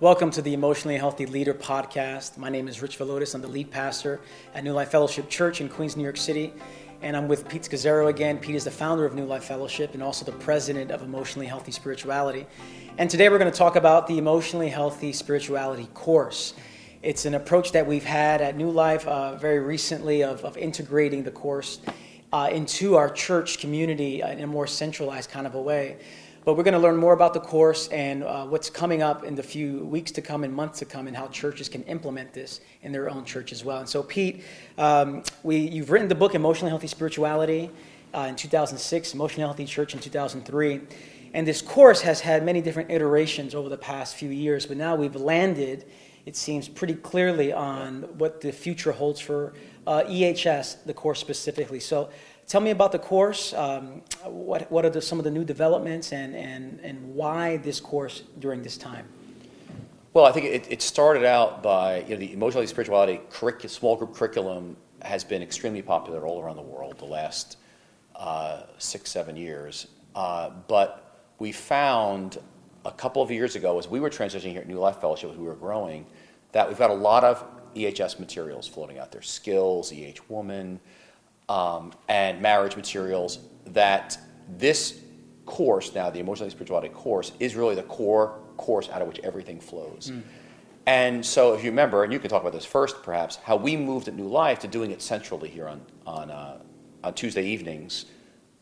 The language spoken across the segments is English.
Welcome to the Emotionally Healthy Leader podcast. My name is Rich Villodas. I'm the lead pastor at New Life Fellowship Church in Queens, New York City. And I'm with Pete Scazzero again. Pete is the founder of New Life Fellowship and also the president of Emotionally Healthy Spirituality. And today we're going to talk about the Emotionally Healthy Spirituality course. It's an approach that we've had at New Life uh, very recently of, of integrating the course uh, into our church community in a more centralized kind of a way. But we're going to learn more about the course and uh, what's coming up in the few weeks to come and months to come, and how churches can implement this in their own church as well. And so, Pete, um, we, you've written the book Emotionally Healthy Spirituality uh, in 2006, Emotionally Healthy Church in 2003. And this course has had many different iterations over the past few years, but now we've landed, it seems, pretty clearly on what the future holds for uh, EHS, the course specifically. So, Tell me about the course. Um, what, what are the, some of the new developments and, and, and why this course during this time? Well, I think it, it started out by you know, the emotionally spirituality small group curriculum has been extremely popular all around the world the last uh, six, seven years. Uh, but we found a couple of years ago, as we were transitioning here at New Life Fellowship, as we were growing, that we've got a lot of EHS materials floating out there skills, EH Woman, um, and marriage materials that this course now the emotional spirituality course is really the core course out of which everything flows. Mm. and so if you remember and you can talk about this first perhaps how we moved at new life to doing it centrally here on, on, uh, on tuesday evenings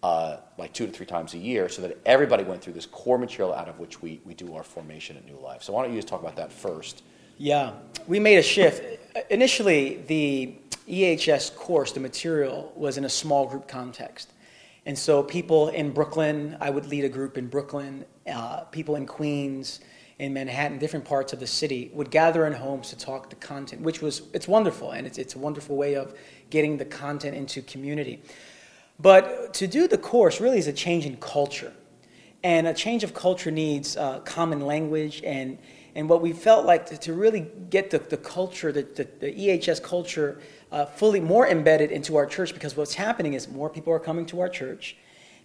uh, like two to three times a year so that everybody went through this core material out of which we, we do our formation at new life. So why don't you just talk about that first? Yeah. We made a shift initially the EHS course, the material, was in a small group context. And so people in Brooklyn, I would lead a group in Brooklyn, uh, people in Queens, in Manhattan, different parts of the city, would gather in homes to talk the content, which was, it's wonderful, and it's, it's a wonderful way of getting the content into community. But to do the course really is a change in culture. And a change of culture needs uh, common language and, and what we felt like to, to really get the, the culture, the, the, the EHS culture uh, fully more embedded into our church because what's happening is more people are coming to our church.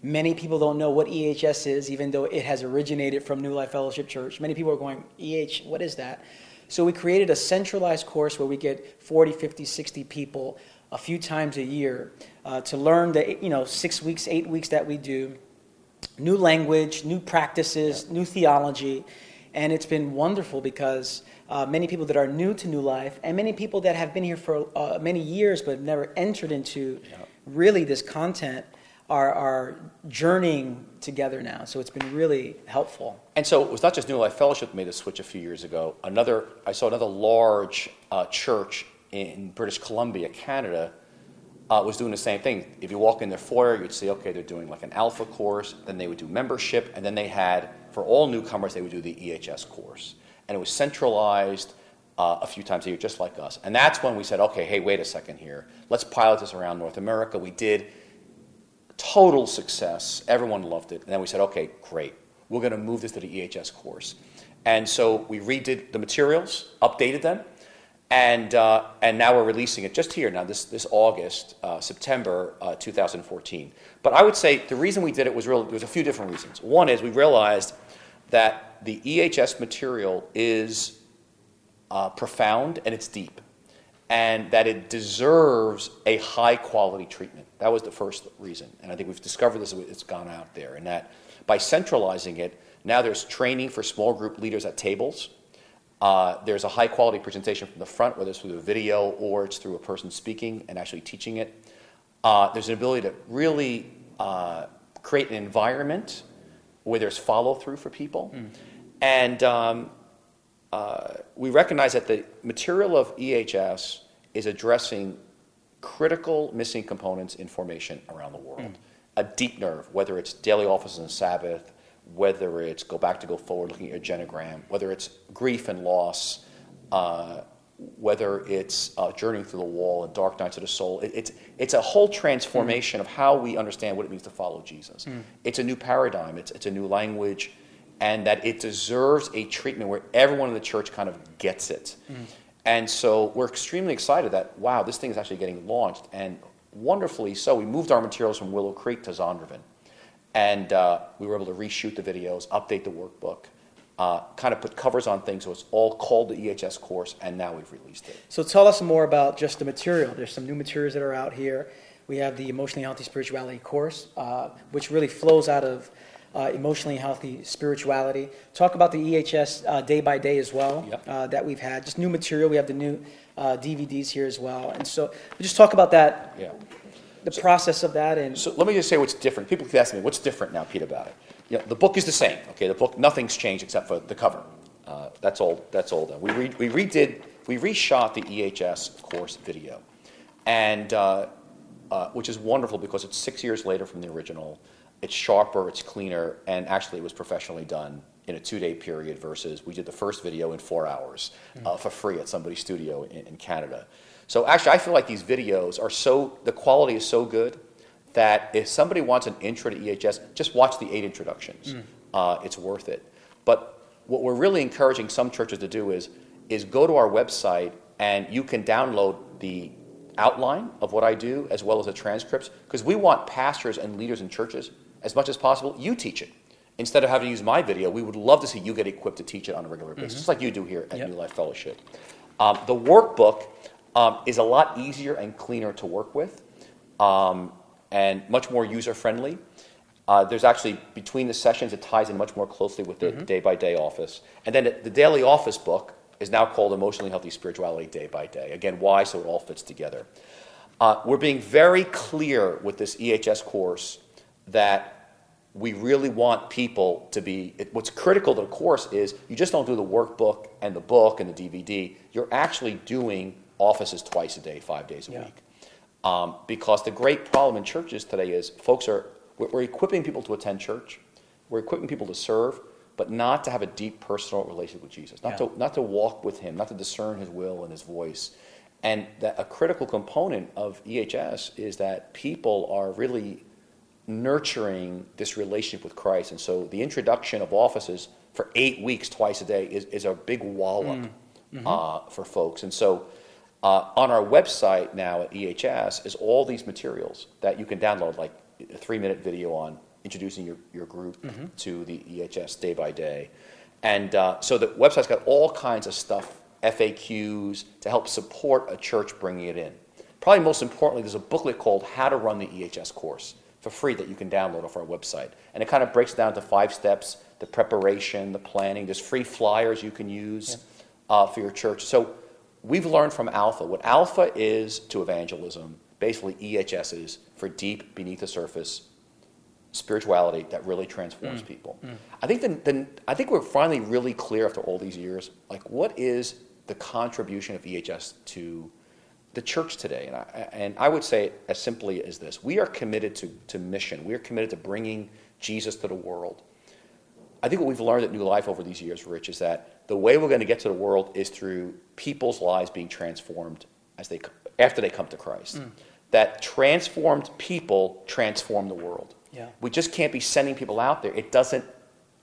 Many people don't know what EHS is, even though it has originated from New Life Fellowship Church. Many people are going, EH, what is that? So we created a centralized course where we get 40, 50, 60 people a few times a year uh, to learn the you know six weeks, eight weeks that we do, new language, new practices, yeah. new theology, and it's been wonderful because uh, many people that are new to New Life, and many people that have been here for uh, many years but never entered into yeah. really this content are, are journeying together now. So it's been really helpful. And so it was not just New Life Fellowship that made the switch a few years ago. Another, I saw another large uh, church in British Columbia, Canada, uh, was doing the same thing. If you walk in their foyer, you'd see, okay, they're doing like an alpha course, then they would do membership, and then they had, for all newcomers, they would do the EHS course and it was centralized uh, a few times a year, just like us. And that's when we said, okay, hey, wait a second here. Let's pilot this around North America. We did total success. Everyone loved it. And then we said, okay, great. We're going to move this to the EHS course. And so we redid the materials, updated them, and, uh, and now we're releasing it just here now, this, this August, uh, September uh, 2014. But I would say the reason we did it was really, there was a few different reasons. One is we realized that the EHS material is uh, profound and it's deep, and that it deserves a high quality treatment. That was the first reason. And I think we've discovered this, it's gone out there, and that by centralizing it, now there's training for small group leaders at tables. Uh, there's a high quality presentation from the front, whether it's through a video or it's through a person speaking and actually teaching it. Uh, there's an ability to really uh, create an environment where there's follow through for people. Mm. And um, uh, we recognize that the material of EHS is addressing critical missing components in formation around the world. Mm. A deep nerve, whether it's daily offices and Sabbath, whether it's go back to go forward, looking at your genogram, whether it's grief and loss, uh, whether it's uh, journeying through the wall and dark nights of the soul. It, it's, it's a whole transformation mm. of how we understand what it means to follow Jesus. Mm. It's a new paradigm, it's, it's a new language, and that it deserves a treatment where everyone in the church kind of gets it. Mm. And so we're extremely excited that, wow, this thing is actually getting launched. And wonderfully so, we moved our materials from Willow Creek to Zondervan. And uh, we were able to reshoot the videos, update the workbook. uh, kind of put covers on things. So it's all called the EHS course, and now we've released it. So tell us more about just the material. There's some new materials that are out here. We have the Emotionally Healthy Spirituality course, uh, which really flows out of uh, emotionally healthy spirituality. Talk about the EHS uh, day by day as well Yep. uh, that we've had. Just new material. We have the new uh, DVDs here as well. And so just talk about that, Yeah. The process of that, and So let me just say what's different. People keep asking me, what's different now, Pete, about it? You know, the book is the same. Okay, the book, nothing's changed except for the cover. Uh, that's all. That's all done. We, re, we redid, we reshot the EHS course video, and uh, uh, which is wonderful because it's six years later from the original. It's sharper, it's cleaner, and actually it was professionally done in a two-day period versus we did the first video in four hours uh, for free at somebody's studio in, in Canada. So actually, I feel like these videos are so the quality is so good that if somebody wants an intro to EHS, just watch the eight introductions. Uh, it's worth it. But what we're really encouraging some churches to do is is go to our website and you can download the outline of what I do as well as the transcripts because we want pastors and leaders in churches as much as possible you teach it instead of having to use my video we would love to see you get equipped to teach it on a regular basis just like you do here at Yep. New Life Fellowship um, the workbook um, is a lot easier and cleaner to work with um, and much more user friendly. Uh, there's actually, between the sessions, it ties in much more closely with the day by day office. And then the, the daily office book is now called Emotionally Healthy Spirituality Day by Day. Again, why? So it all fits together. Uh, we're being very clear with this EHS course that we really want people to be. It, what's critical to the course is you just don't do the workbook and the book and the DVD. You're actually doing offices twice a day, five days a Yeah. week. Um, because the great problem in churches today is folks are we're, we're equipping people to attend church, we're equipping people to serve, but not to have a deep personal relationship with Jesus, not Yeah. to not to walk with Him, not to discern His will and His voice. And that a critical component of EHS is that people are really nurturing this relationship with Christ. And so the introduction of offices for eight weeks, twice a day, is, is a big wallop uh, for folks. And so uh, on our website now at EHS is all these materials that you can download, like a three minute video on introducing your, your group to the EHS day by day. And uh, so the website's got all kinds of stuff, FAQs, to help support a church bringing it in. Probably most importantly, there's a booklet called How to Run the EHS Course for free that you can download off our website. And it kind of breaks down to five steps the preparation, the planning. There's free flyers you can use uh, for your church. So we've learned from Alpha what Alpha is to evangelism, basically EHS is for deep, beneath the surface spirituality that really transforms mm. people. Mm. I think then, then I think we're finally really clear after all these years, like what is the contribution of EHS to the church today? And I, and I would say it as simply as this: we are committed to, to mission. We are committed to bringing Jesus to the world. I think what we've learned at New Life over these years, Rich, is that the way we're going to get to the world is through people's lives being transformed as they after they come to Christ. Mm. That transformed people transform the world. Yeah. We just can't be sending people out there. It doesn't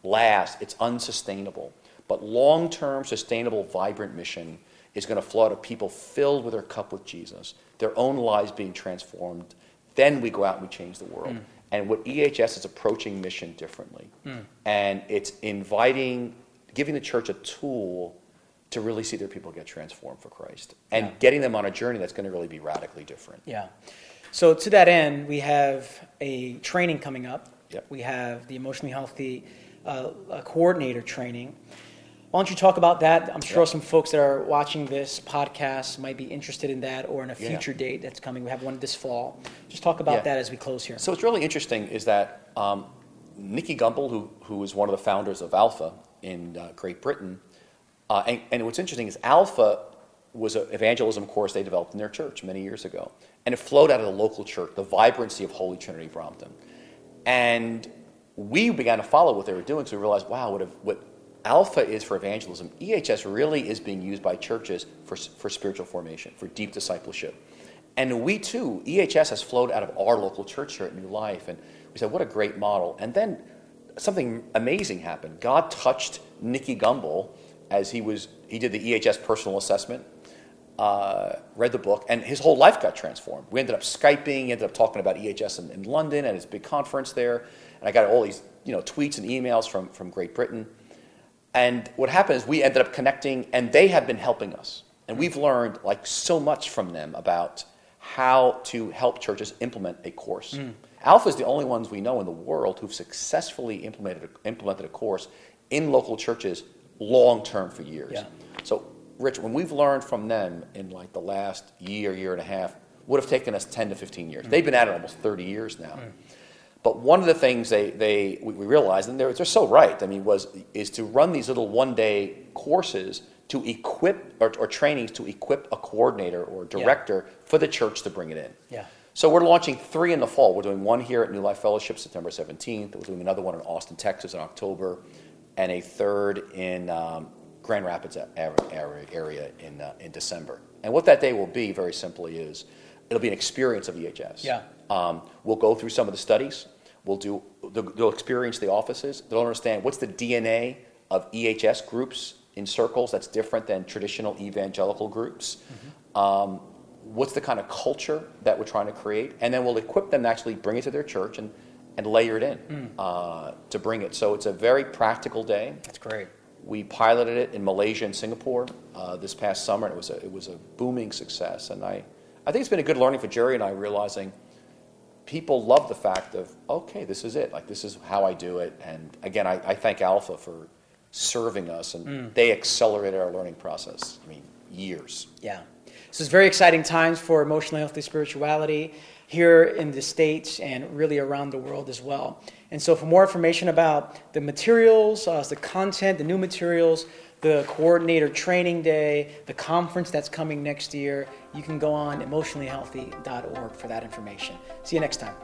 last. It's unsustainable. But long-term, sustainable, vibrant mission is going to flow out of people filled with their cup with Jesus, their own lives being transformed. Then we go out and we change the world. Mm. And what EHS is approaching mission differently. And it's inviting, giving the church a tool to really see their people get transformed for Christ and Yeah. getting them on a journey that's going to really be radically different. Yeah. So to that end, we have a training coming up. Yep. We have the emotionally healthy uh, uh, coordinator training. Why don't you talk about that? I'm sure Yep. some folks that are watching this podcast might be interested in that or in a Yeah. future date that's coming. We have one this fall. Just talk about Yeah. that as we close here. So what's really interesting is that um, Nicky Gumbel, who, who is one of the founders of Alpha in uh, Great Britain, uh, and, and what's interesting is Alpha was an evangelism course they developed in their church many years ago. And it flowed out of the local church, the vibrancy of Holy Trinity Brompton. And we began to follow what they were doing, so we realized, wow, what, if, what Alpha is for evangelism, EHS really is being used by churches for, for spiritual formation, for deep discipleship. And we too, EHS has flowed out of our local church here at New Life. And we said, what a great model. And then something amazing happened. God touched Nicky Gumbel as he was, he did the EHS personal assessment, uh, read the book, and his whole life got transformed. We ended up Skyping, ended up talking about EHS in, in London at his big conference there. And I got all these, you know, tweets and emails from, from Great Britain. And what happened is we ended up connecting, and they have been helping us. And we've learned like so much from them about how to help churches implement a course. Hmm. Alpha is the only ones we know in the world who've successfully implemented a, implemented a course in local churches long term for years. Yeah. So, Rich, when we've learned from them in like the last year, year and a half, would have taken us 10 to 15 years. Hmm. They've been at it almost 30 years now. Hmm. But one of the things they, they we realized, and they're, they're so right, I mean, was is to run these little one day courses to equip or, or trainings to equip a coordinator or director for the church to bring it in. Yeah. So we're launching three in the fall. We're doing one here at New Life Fellowship September 17th. We're doing another one in Austin, Texas in October, and a third in um, Grand Rapids area, area in, uh, in December. And what that day will be, very simply, is it'll be an experience of EHS. Yeah. Um, we'll go through some of the studies. We'll do. They'll, they'll experience the offices. They'll understand what's the DNA of EHS groups in circles that's different than traditional evangelical groups. Um, what's the kind of culture that we're trying to create, and then we'll equip them to actually bring it to their church and, and layer it in uh, to bring it. So it's a very practical day. That's great. We piloted it in Malaysia and Singapore uh, this past summer, and it was a, it was a booming success. And I, I think it's been a good learning for Geri and I realizing people love the fact of, okay, this is it. Like, this is how I do it. And again, I, I thank Alpha for serving us, and they accelerated our learning process. I mean, years. Yeah. So it's very exciting times for emotionally healthy spirituality here in the States and really around the world as well. And so for more information about the materials, uh, the content, the new materials, the coordinator training day, the conference that's coming next year, you can go on emotionallyhealthy.org for that information. See you next time.